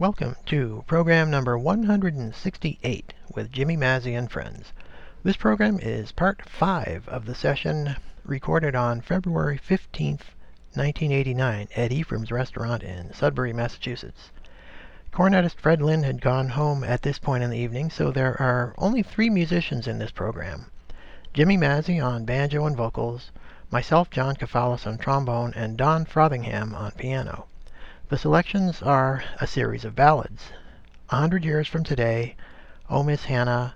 Welcome to program number 168 with Jimmy Mazzy and friends. This program is part 5 of the session recorded on February 15th, 1989 at Ephraim's Restaurant in Sudbury, Massachusetts. Cornetist Fred Lynn had gone home at this point in the evening, so there are only three musicians in this program. Jimmy Mazzy on banjo and vocals, myself, John Kafalas on trombone, and Don Frothingham on piano. The selections are a series of ballads. A Hundred Years from Today, Oh Miss Hannah,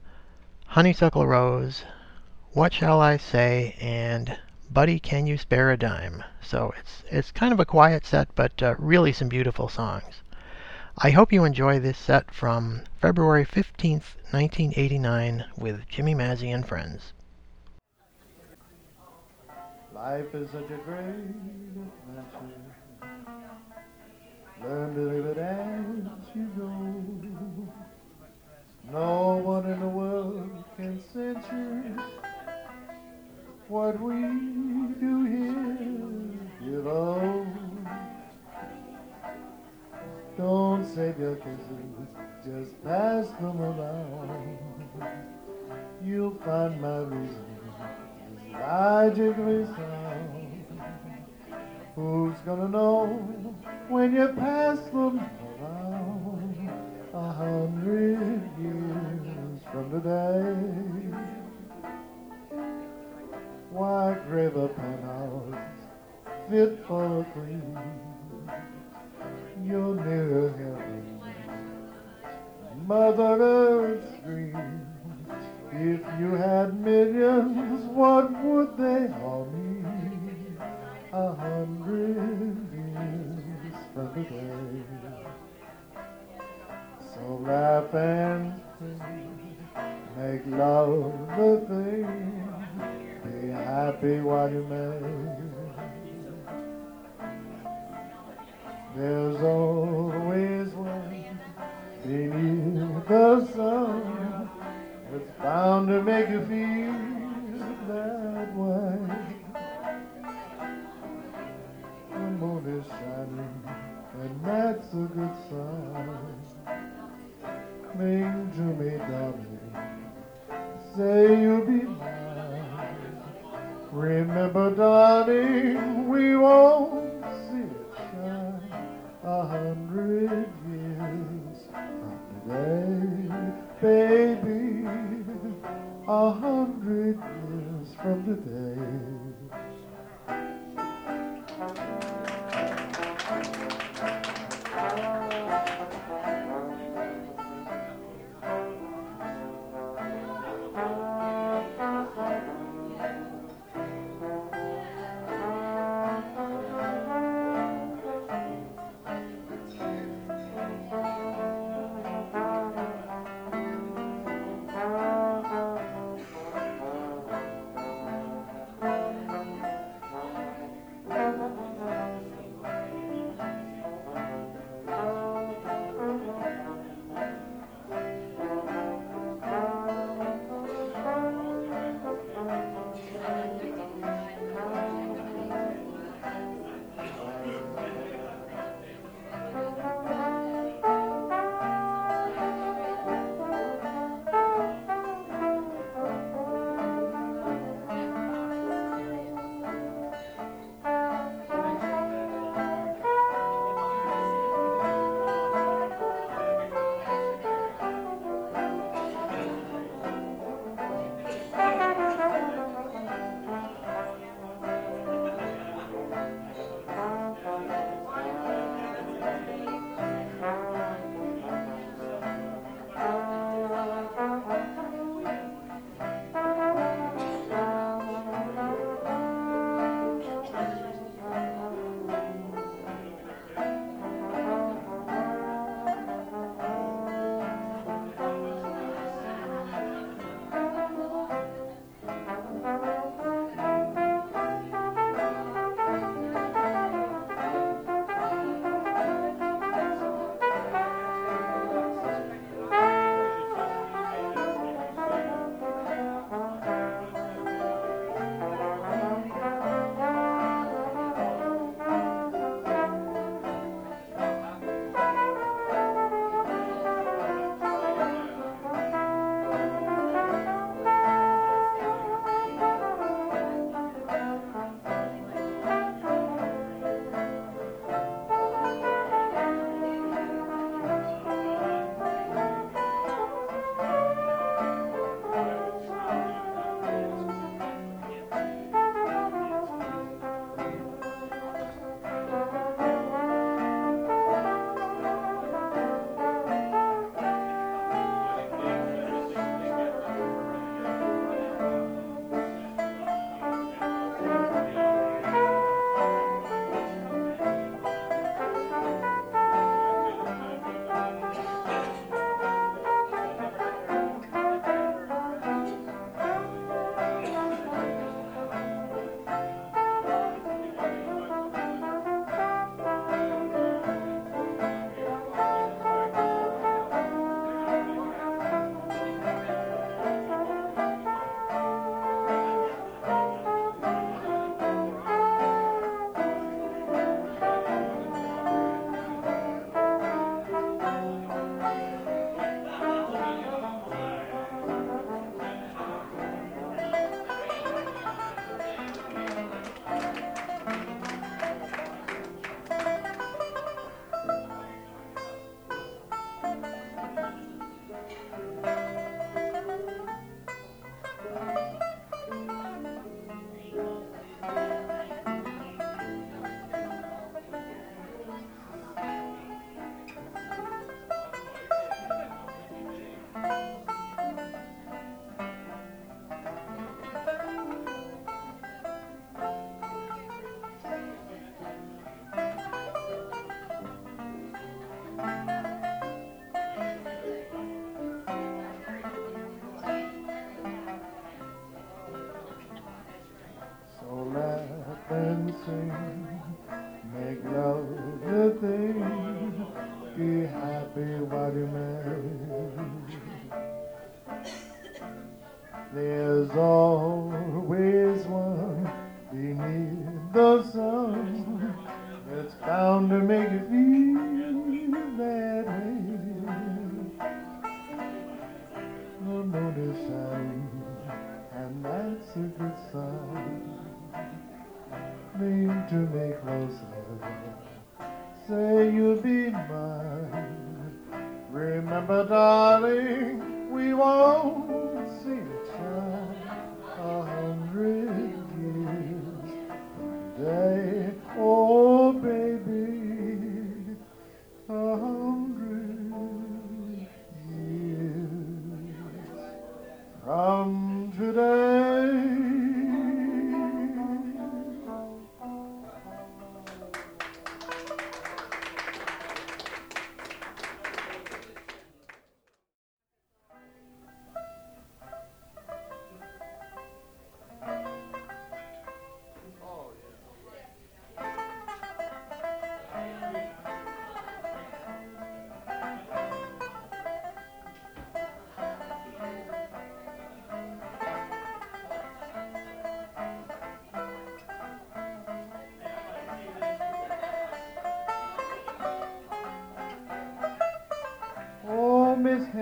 Honeysuckle Rose, What Shall I Say, and Buddy Can You Spare a Dime. So it's, it's kind of a quiet set, but uh, really some beautiful songs. I hope you enjoy this set from February 15th, 1989 with Jimmy Mazzy and friends. Life is such a great adventure. Learn to as you go. No one in the world can censure what we do here below. Don't save your kisses, just pass them around. You'll find my reason is logically sound. Who's gonna know when you pass them around a hundred years from today? Why grave a penthouse fit for a queen? You're near heaven, Mother Earth's dream. If you had millions, what would they all mean? A hundred years from today. So laugh and make love the thing, be happy while you may. There's always one beneath the sun that's bound to make you feel that way. Moon is shining, and that's a good sign. Cling to me, darling. Say you'll be mine. Remember, darling, we won't see it shine a hundred years from today, baby. A hundred years from today.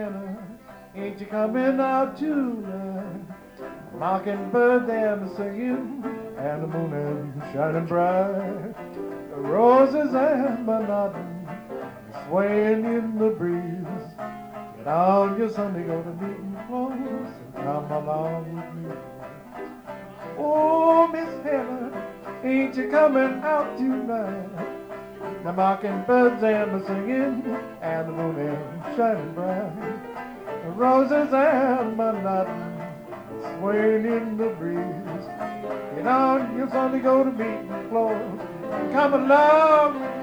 Ain't you coming out tonight? Mockingbird them singing, and the moon is shining bright. The roses and nodding, swaying in the breeze. Get on your Sunday, go to meeting clothes, and come along with me. Oh, Miss Hannah, ain't you coming out tonight? The mockingbirds and the singing, and the moon is shining bright. The roses and my nodding, swaying in the breeze. Get on your Sunday, go to meeting clothes, and come along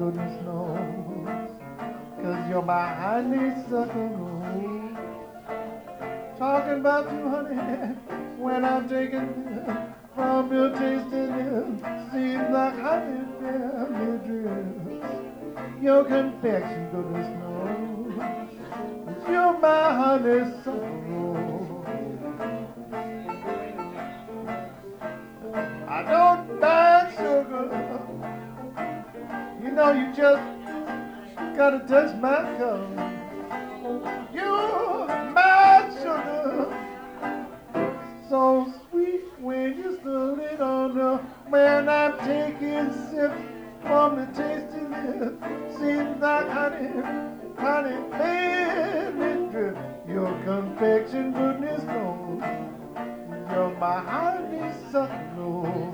goodness knows. Cause you're my honeysuckle. Talking about you, honey, when I'm taking from your tasting it. Seems like honey barely drips. Your confection, goodness knows. You're my honeysuckle. I don't buy sugar. You know you just gotta touch my cup. You're my sugar. So sweet when you stood it on the when I'm taking sips from the tasting it. Seems like honey, honey, baby drip. Your confection, goodness knows. You're my honeysuckle.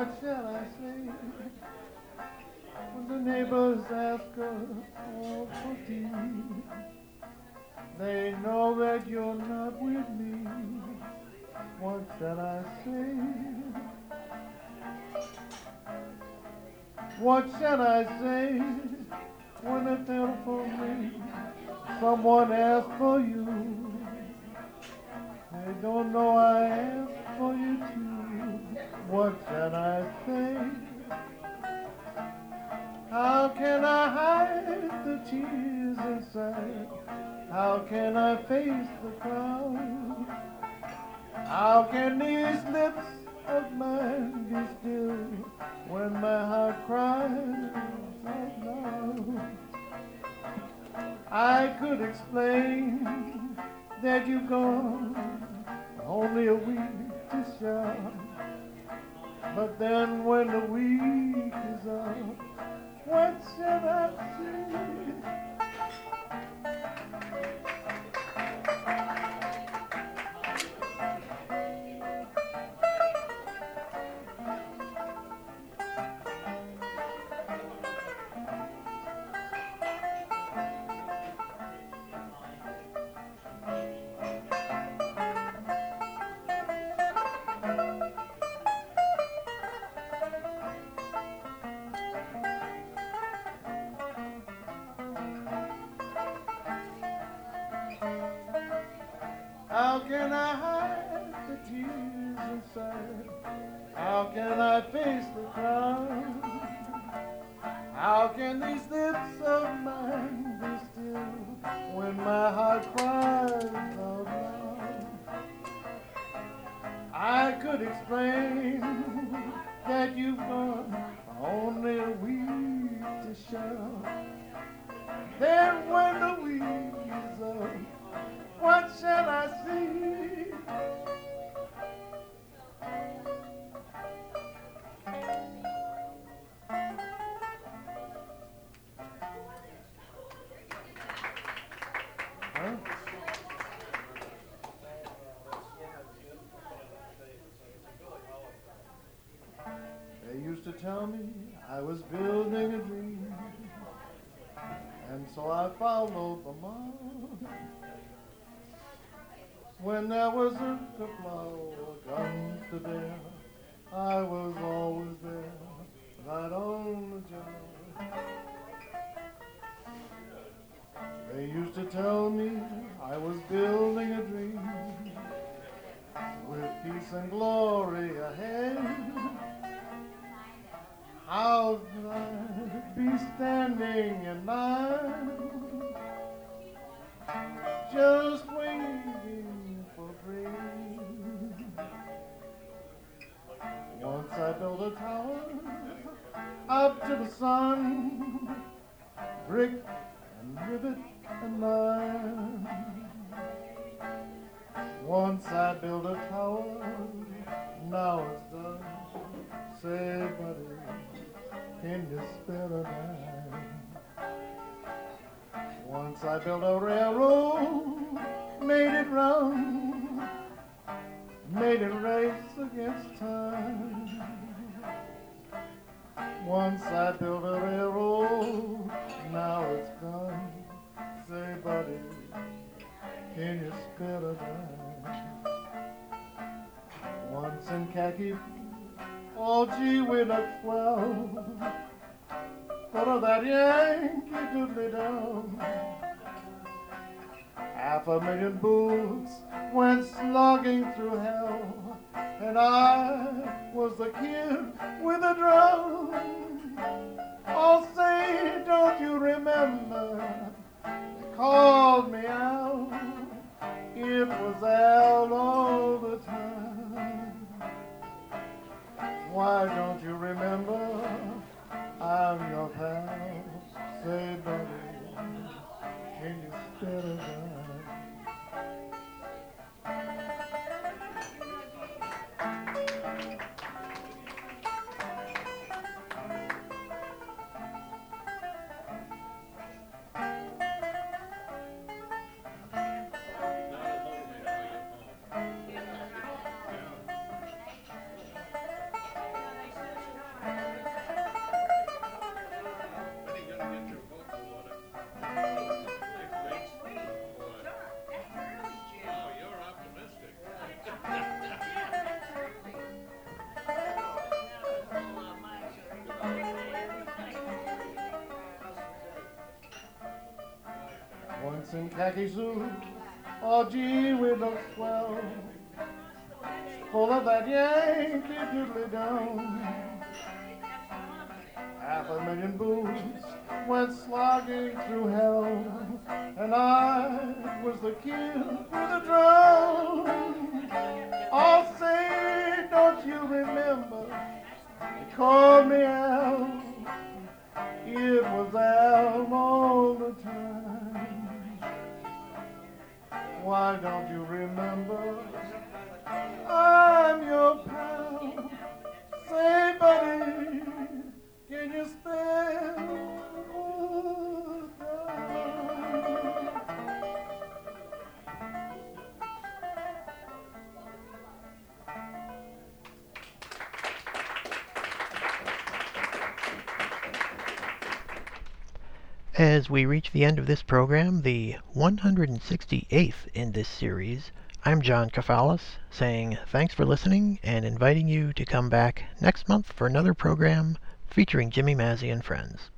What shall I say when the neighbors ask us for tea? They know that you're not with me. What shall I say? What shall I say when the telephone rings? Someone asks for you. They don't know I asked for you to. What can I say? How can I hide the tears inside? How can I face the crowd? How can these lips of mine be still when my heart cries out loud? I could explain that you've gone only a week to shout. But then when the week is up, what shall I say? How can I hide the tears inside? How can I face the crowd? How can these lips of mine be still when my heart cries out loud? I could explain that you've gone only a week to show. Then when tell me I was building a dream, and so I followed the on. When there was a flower comes to bear, I was always there, right on the job. They used to tell me I was building a dream with peace and glory ahead. How could I be standing in line, just waiting for rain? Once I built a tower up to the sun, brick and rivet and lime. Once I built a tower, now it's done. Say, buddy, can you spare a dime? Once I built a railroad, made it run, made it race against time. Once I built a railroad, now it's gone. Say, buddy, can you spare a dime? Once in khaki, oh gee, we looked swell. Full of that Yankee doodly down. Half a million boots went slogging through hell, and I was the kid with a drum. Oh, say, don't you remember? They called me out. It was Al all the time. Why don't you remember? I'm your pal. Say, buddy, can you spare a dime? Khaki suit, Oh, gee, we look swell. Full of that Yankee doodly dum. Half a million boots went slogging through hell, and I was the kid with the drum. Oh, say, don't you remember? They called me Al. Why we reach the end of this program, the 168th in this series, I'm John Kafalas, saying thanks for listening and inviting you to come back next month for another program featuring Jimmy Mazzy and friends.